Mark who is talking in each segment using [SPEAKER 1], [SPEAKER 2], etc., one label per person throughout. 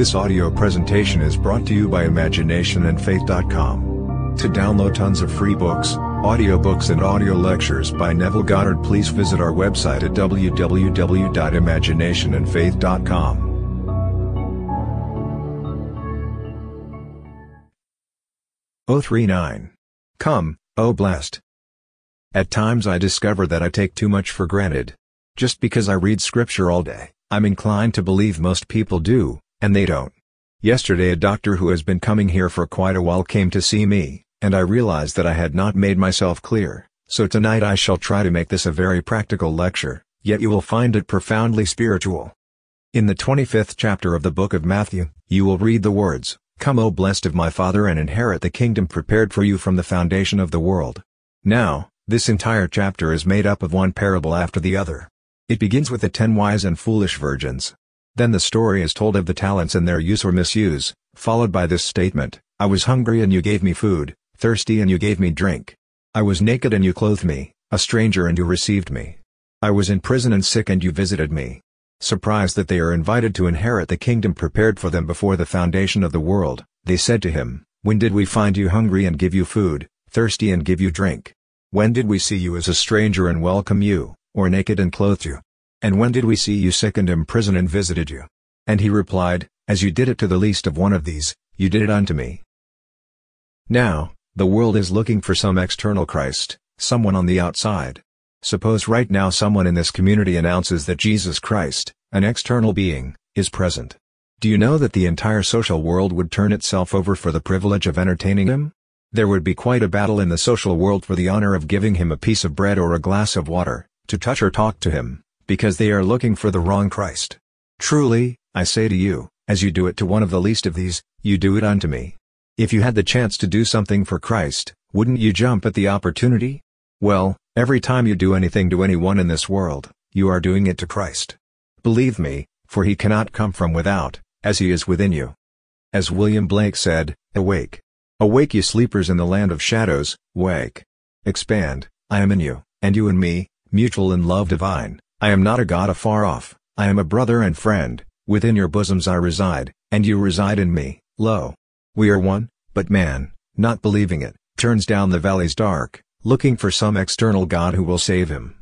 [SPEAKER 1] This audio presentation is brought to you by imaginationandfaith.com. To download tons of free books, audiobooks and audio lectures by Neville Goddard please visit our website at www.imaginationandfaith.com. O oh three nine. Come, O blessed. At times I discover that I take too much for granted. Just because I read scripture all day, I'm inclined to believe most people do, and they don't. Yesterday a doctor who has been coming here for quite a while came to see me, and I realized that I had not made myself clear, so tonight I shall try to make this a very practical lecture, yet you will find it profoundly spiritual. In the 25th chapter of the book of Matthew, you will read the words, Come O blessed of my Father and inherit the kingdom prepared for you from the foundation of the world. Now, this entire chapter is made up of one parable after the other. It begins with the ten wise and foolish virgins. Then the story is told of the talents and their use or misuse, followed by this statement, I was hungry and you gave me food, thirsty and you gave me drink. I was naked and you clothed me, a stranger and you received me. I was in prison and sick and you visited me. Surprised that they are invited to inherit the kingdom prepared for them before the foundation of the world, they said to him, When did we find you hungry and give you food, thirsty and give you drink? When did we see you as a stranger and welcome you, or naked and clothed you? And when did we see you sick and in prison and visited you? And he replied, As you did it to the least of one of these, you did it unto me. Now, the world is looking for some external Christ, someone on the outside. Suppose right now someone in this community announces that Jesus Christ, an external being, is present. Do you know that the entire social world would turn itself over for the privilege of entertaining him? There would be quite a battle in the social world for the honor of giving him a piece of bread or a glass of water, to touch or talk to him, because they are looking for the wrong Christ. Truly, I say to you, as you do it to one of the least of these, you do it unto me. If you had the chance to do something for Christ, wouldn't you jump at the opportunity? Well, Every time you do anything to anyone in this world, you are doing it to Christ. Believe me, for he cannot come from without, as he is within you. As William Blake said, Awake. Awake you sleepers in the land of shadows, wake. Expand, I am in you, and you in me, mutual in love divine, I am not a God afar off, I am a brother and friend, within your bosoms I reside, and you reside in me, lo. We are one, but man, not believing it, turns down the valleys dark, looking for some external God who will save him.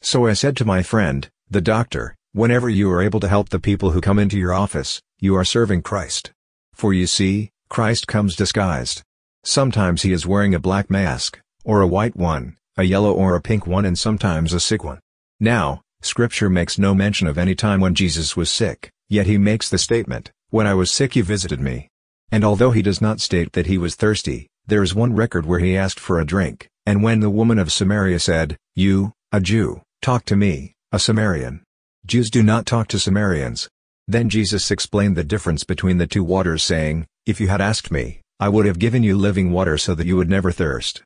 [SPEAKER 1] So I said to my friend, the doctor, whenever you are able to help the people who come into your office, you are serving Christ. For you see, Christ comes disguised. Sometimes he is wearing a black mask, or a white one, a yellow or a pink one and sometimes a sick one. Now, scripture makes no mention of any time when Jesus was sick, yet he makes the statement, when I was sick you visited me. And although he does not state that he was thirsty, there is one record where he asked for a drink, and when the woman of Samaria said, You, a Jew, talk to me, a Samaritan. Jews do not talk to Samaritans. Then Jesus explained the difference between the two waters saying, If you had asked me, I would have given you living water so that you would never thirst.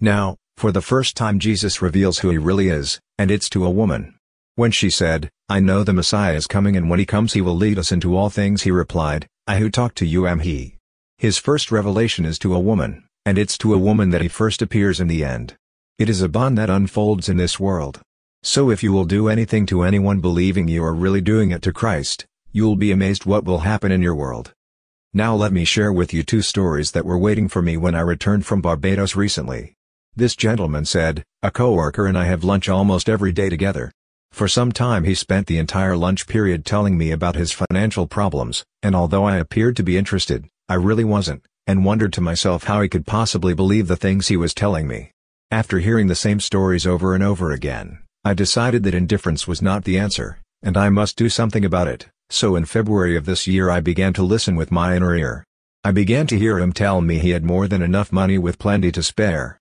[SPEAKER 1] Now, for the first time Jesus reveals who he really is, and it's to a woman. When she said, I know the Messiah is coming and when he comes he will lead us into all things he replied, I who talk to you am he. His first revelation is to a woman and it's to a woman that he first appears in the end. It is a bond that unfolds in this world. So if you will do anything to anyone believing you are really doing it to Christ, you'll be amazed what will happen in your world. Now let me share with you two stories that were waiting for me when I returned from Barbados recently. This gentleman said, a coworker and I have lunch almost every day together. For some time he spent the entire lunch period telling me about his financial problems, and although I appeared to be interested, I really wasn't and wondered to myself how he could possibly believe the things he was telling me. After hearing the same stories over and over again, I decided that indifference was not the answer, and I must do something about it, so in February of this year I began to listen with my inner ear. I began to hear him tell me he had more than enough money with plenty to spare.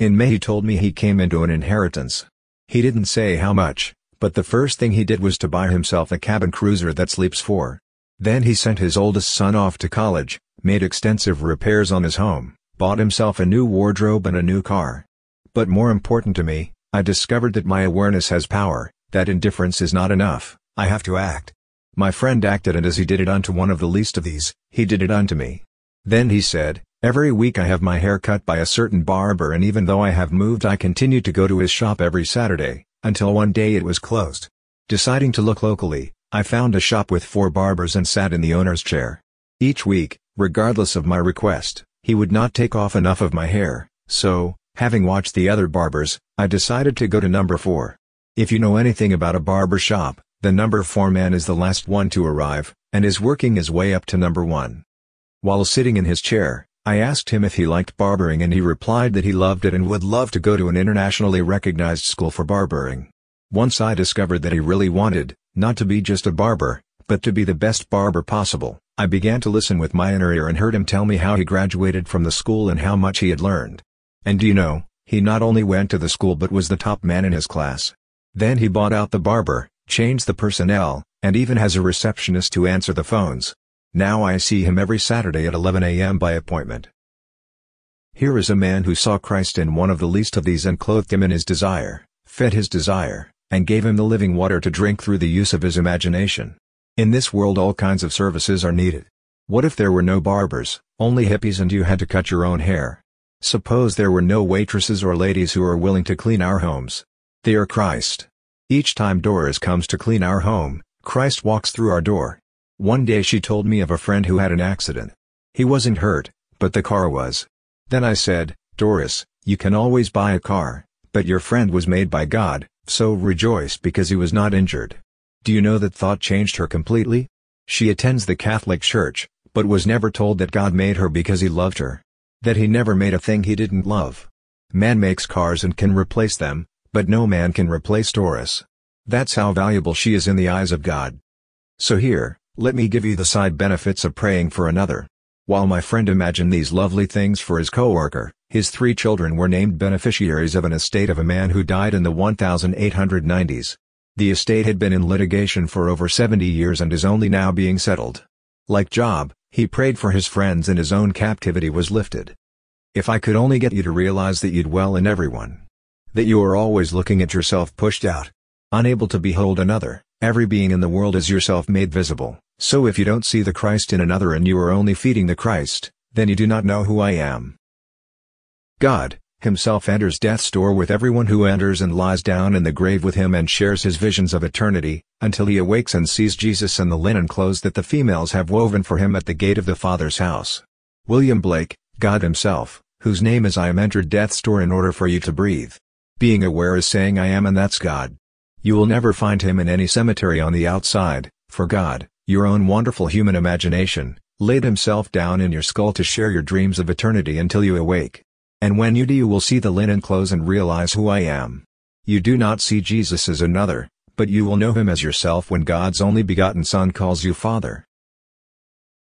[SPEAKER 1] In May he told me he came into an inheritance. He didn't say how much, but the first thing he did was to buy himself a cabin cruiser that sleeps four. Then he sent his oldest son off to college, made extensive repairs on his home, bought himself a new wardrobe and a new car. But more important to me, I discovered that my awareness has power, that indifference is not enough, I have to act. My friend acted and as he did it unto one of the least of these, he did it unto me. Then he said, Every week I have my hair cut by a certain barber and even though I have moved I continue to go to his shop every Saturday, until one day it was closed. Deciding to look locally, I found a shop with four barbers and sat in the owner's chair. Each week, regardless of my request, he would not take off enough of my hair, so, having watched the other barbers, I decided to go to number 4. If you know anything about a barber shop, the number 4 man is the last one to arrive, and is working his way up to number 1. While sitting in his chair, I asked him if he liked barbering and he replied that he loved it and would love to go to an internationally recognized school for barbering. Once I discovered that he really wanted, not to be just a barber, but to be the best barber possible, I began to listen with my inner ear and heard him tell me how he graduated from the school and how much he had learned. And do you know, he not only went to the school but was the top man in his class. Then he bought out the barber, changed the personnel, and even has a receptionist to answer the phones. Now I see him every Saturday at 11 a.m. by appointment. Here is a man who saw Christ in one of the least of these and clothed him in his desire, fed his desire, and gave him the living water to drink through the use of his imagination. In this world all kinds of services are needed. What if there were no barbers, only hippies and you had to cut your own hair? Suppose there were no waitresses or ladies who are willing to clean our homes. They are Christ. Each time Doris comes to clean our home, Christ walks through our door. One day she told me of a friend who had an accident. He wasn't hurt, but the car was. Then I said, Doris, you can always buy a car, but your friend was made by God, so rejoice because he was not injured. Do you know that thought changed her completely? She attends the Catholic Church, but was never told that God made her because he loved her. That he never made a thing he didn't love. Man makes cars and can replace them, but no man can replace Doris. That's how valuable she is in the eyes of God. So here, let me give you the side benefits of praying for another. While my friend imagined these lovely things for his coworker, his three children were named beneficiaries of an estate of a man who died in the 1890s. The estate had been in litigation for over 70 years and is only now being settled. Like Job, he prayed for his friends and his own captivity was lifted. If I could only get you to realize that you dwell in everyone. That you are always looking at yourself pushed out. Unable to behold another, every being in the world is yourself made visible. So if you don't see the Christ in another and you are only feeding the Christ, then you do not know who I am. God, himself enters death's door with everyone who enters and lies down in the grave with him and shares his visions of eternity, until he awakes and sees Jesus and the linen clothes that the females have woven for him at the gate of the Father's house. William Blake, God himself, whose name is I am entered death's door in order for you to breathe. Being aware is saying I am and that's God. You will never find him in any cemetery on the outside, for God, your own wonderful human imagination, laid himself down in your skull to share your dreams of eternity until you awake. And when you do you will see the linen clothes and realize who I am. You do not see Jesus as another, but you will know him as yourself when God's only begotten Son calls you Father.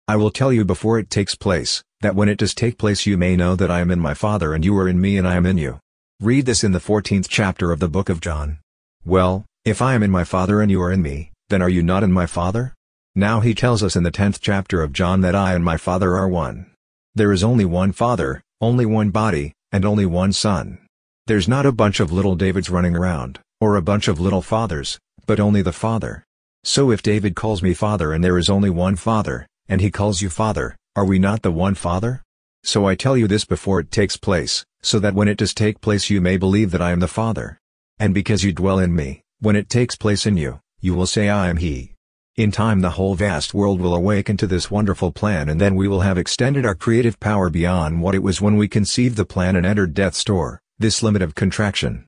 [SPEAKER 1] I will tell you before it takes place, that when it does take place you may know that I am in my Father and you are in me and I am in you. Read this in the 14th chapter of the book of John. Well, if I am in my Father and you are in me, then are you not in my Father? Now he tells us in the 10th chapter of John that I and my Father are one. There is only one Father, only one body, and only one Son. There's not a bunch of little Davids running around, or a bunch of little fathers, but only the Father. So if David calls me Father and there is only one Father, and he calls you Father, are we not the one Father? So I tell you this before it takes place, so that when it does take place you may believe that I am the Father. And because you dwell in me, when it takes place in you, you will say I am He. In time the whole vast world will awaken to this wonderful plan and then we will have extended our creative power beyond what it was when we conceived the plan and entered death's door, this limit of contraction.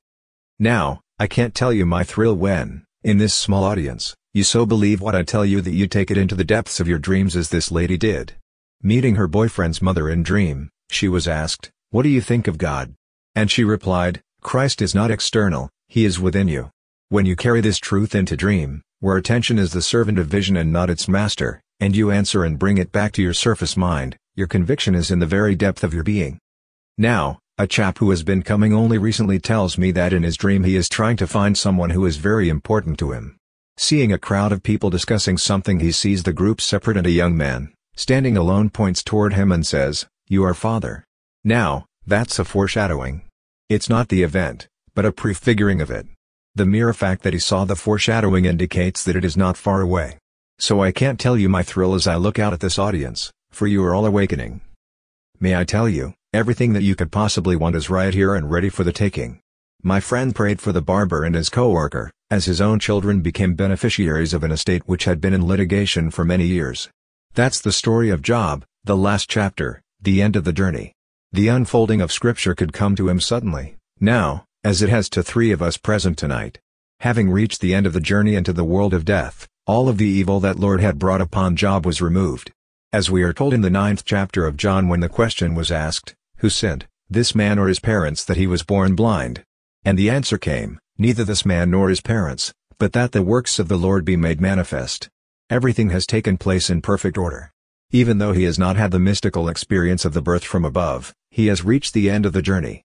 [SPEAKER 1] Now, I can't tell you my thrill when, in this small audience, you so believe what I tell you that you take it into the depths of your dreams as this lady did. Meeting her boyfriend's mother in dream, she was asked, what do you think of God? And she replied, Christ is not external, he is within you. When you carry this truth into dream, where attention is the servant of vision and not its master, and you answer and bring it back to your surface mind, your conviction is in the very depth of your being. Now, a chap who has been coming only recently tells me that in his dream he is trying to find someone who is very important to him. Seeing a crowd of people discussing something he sees the group separate and a young man, standing alone points toward him and says, You are father. Now, that's a foreshadowing. It's not the event, but a prefiguring of it. The mere fact that he saw the foreshadowing indicates that it is not far away. So I can't tell you my thrill as I look out at this audience, for you are all awakening. May I tell you, everything that you could possibly want is right here and ready for the taking. My friend prayed for the barber and his coworker, as his own children became beneficiaries of an estate which had been in litigation for many years. That's the story of Job, the last chapter, the end of the journey. The unfolding of Scripture could come to him suddenly, now, as it has to three of us present tonight. Having reached the end of the journey into the world of death, all of the evil that Lord had brought upon Job was removed. As we are told in the ninth chapter of John when the question was asked, Who sinned, this man or his parents that he was born blind? And the answer came, Neither this man nor his parents, but that the works of the Lord be made manifest. Everything has taken place in perfect order. Even though he has not had the mystical experience of the birth from above, he has reached the end of the journey.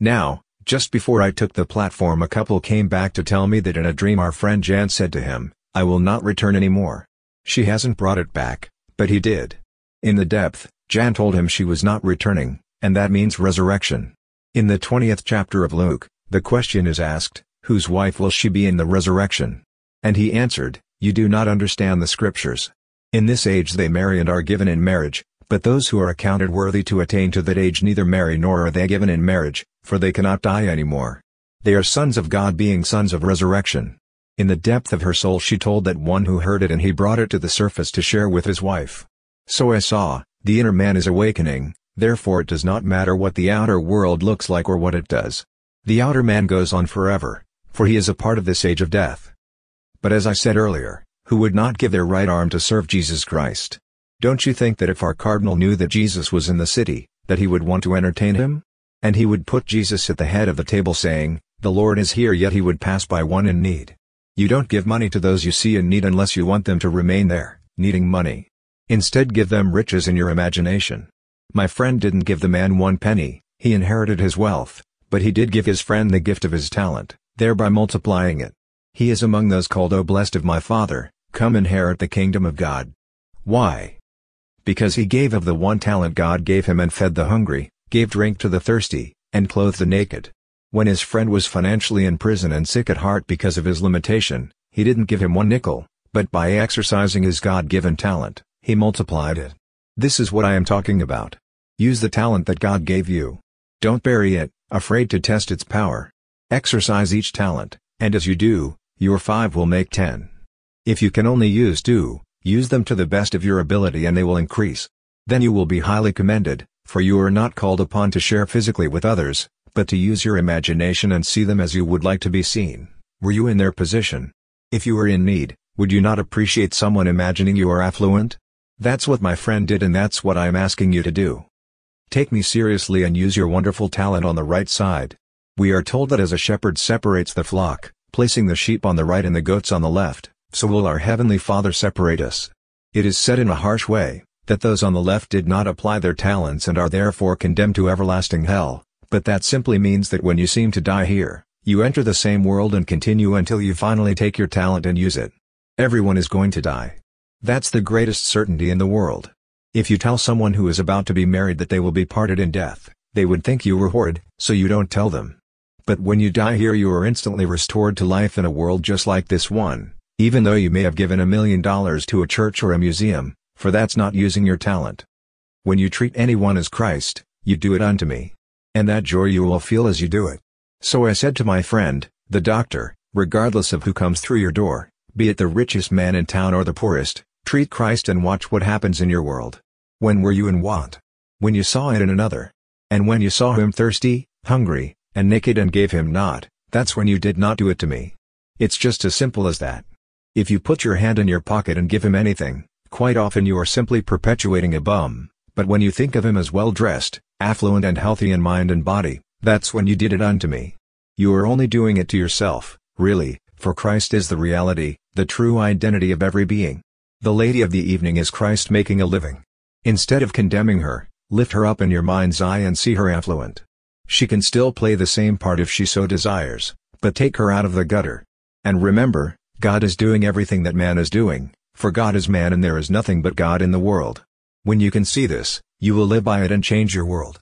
[SPEAKER 1] Now, just before I took the platform a couple came back to tell me that in a dream our friend Jan said to him, I will not return anymore. She hasn't brought it back, but he did. In the depth, Jan told him she was not returning, and that means resurrection. In the 20th chapter of Luke, the question is asked, whose wife will she be in the resurrection? And he answered, You do not understand the scriptures. In this age they marry and are given in marriage, but those who are accounted worthy to attain to that age neither marry nor are they given in marriage, for they cannot die anymore. They are sons of God being sons of resurrection. In the depth of her soul she told that one who heard it and he brought it to the surface to share with his wife. So I saw, the inner man is awakening, therefore it does not matter what the outer world looks like or what it does. The outer man goes on forever, for he is a part of this age of death. But as I said earlier, who would not give their right arm to serve Jesus Christ? Don't you think that if our cardinal knew that Jesus was in the city, that he would want to entertain him? And he would put Jesus at the head of the table saying, The Lord is here yet he would pass by one in need. You don't give money to those you see in need unless you want them to remain there, needing money. Instead give them riches in your imagination. My friend didn't give the man one penny, he inherited his wealth, but he did give his friend the gift of his talent, thereby multiplying it. He is among those called O blessed of my Father, come inherit the kingdom of God. Why? Because he gave of the one talent God gave him and fed the hungry, gave drink to the thirsty, and clothed the naked. When his friend was financially in prison and sick at heart because of his limitation, he didn't give him one nickel, but by exercising his God-given talent, he multiplied it. This is what I am talking about. Use the talent that God gave you. Don't bury it, afraid to test its power. Exercise each talent, and as you do, your five will make ten. If you can only use two, use them to the best of your ability and they will increase. Then you will be highly commended, for you are not called upon to share physically with others, but to use your imagination and see them as you would like to be seen. Were you in their position? If you were in need, would you not appreciate someone imagining you are affluent? That's what my friend did and that's what I am asking you to do. Take me seriously and use your wonderful talent on the right side. We are told that as a shepherd separates the flock, placing the sheep on the right and the goats on the left, so will our Heavenly Father separate us. It is said in a harsh way, that those on the left did not apply their talents and are therefore condemned to everlasting hell, but that simply means that when you seem to die here, you enter the same world and continue until you finally take your talent and use it. Everyone is going to die. That's the greatest certainty in the world. If you tell someone who is about to be married that they will be parted in death, they would think you were horrid, so you don't tell them. But when you die here you are instantly restored to life in a world just like this one, even though you may have given a million dollars to a church or a museum, for that's not using your talent. When you treat anyone as Christ, you do it unto me. And that joy you will feel as you do it. So I said to my friend, the doctor, regardless of who comes through your door, be it the richest man in town or the poorest, Treat Christ and watch what happens in your world. When were you in want? When you saw it in another. And when you saw him thirsty, hungry, and naked and gave him not, that's when you did not do it to me. It's just as simple as that. If you put your hand in your pocket and give him anything, quite often you are simply perpetuating a bum, but when you think of him as well-dressed, affluent and healthy in mind and body, that's when you did it unto me. You are only doing it to yourself, really, for Christ is the reality, the true identity of every being. The lady of the evening is Christ making a living. Instead of condemning her, lift her up in your mind's eye and see her affluent. She can still play the same part if she so desires, but take her out of the gutter. And remember, God is doing everything that man is doing, for God is man and there is nothing but God in the world. When you can see this, you will live by it and change your world.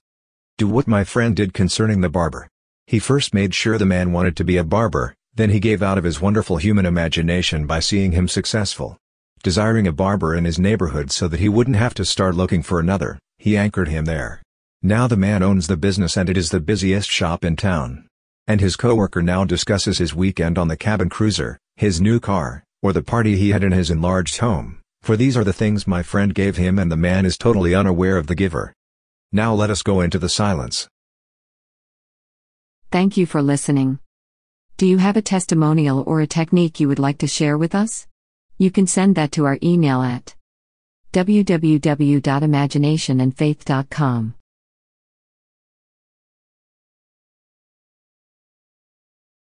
[SPEAKER 1] Do what my friend did concerning the barber. He first made sure the man wanted to be a barber, then he gave out of his wonderful human imagination by seeing him successful. Desiring a barber in his neighborhood so that he wouldn't have to start looking for another, he anchored him there. Now the man owns the business and it is the busiest shop in town. and his coworker now discusses his weekend on the cabin cruiser, his new car, or the party he had in his enlarged home, for these are the things my friend gave him and the man is totally unaware of the giver. Now let us go into the silence.
[SPEAKER 2] Thank you for listening. Do you have a testimonial or a technique you would like to share with us? You can send that to our email at www.imaginationandfaith.com.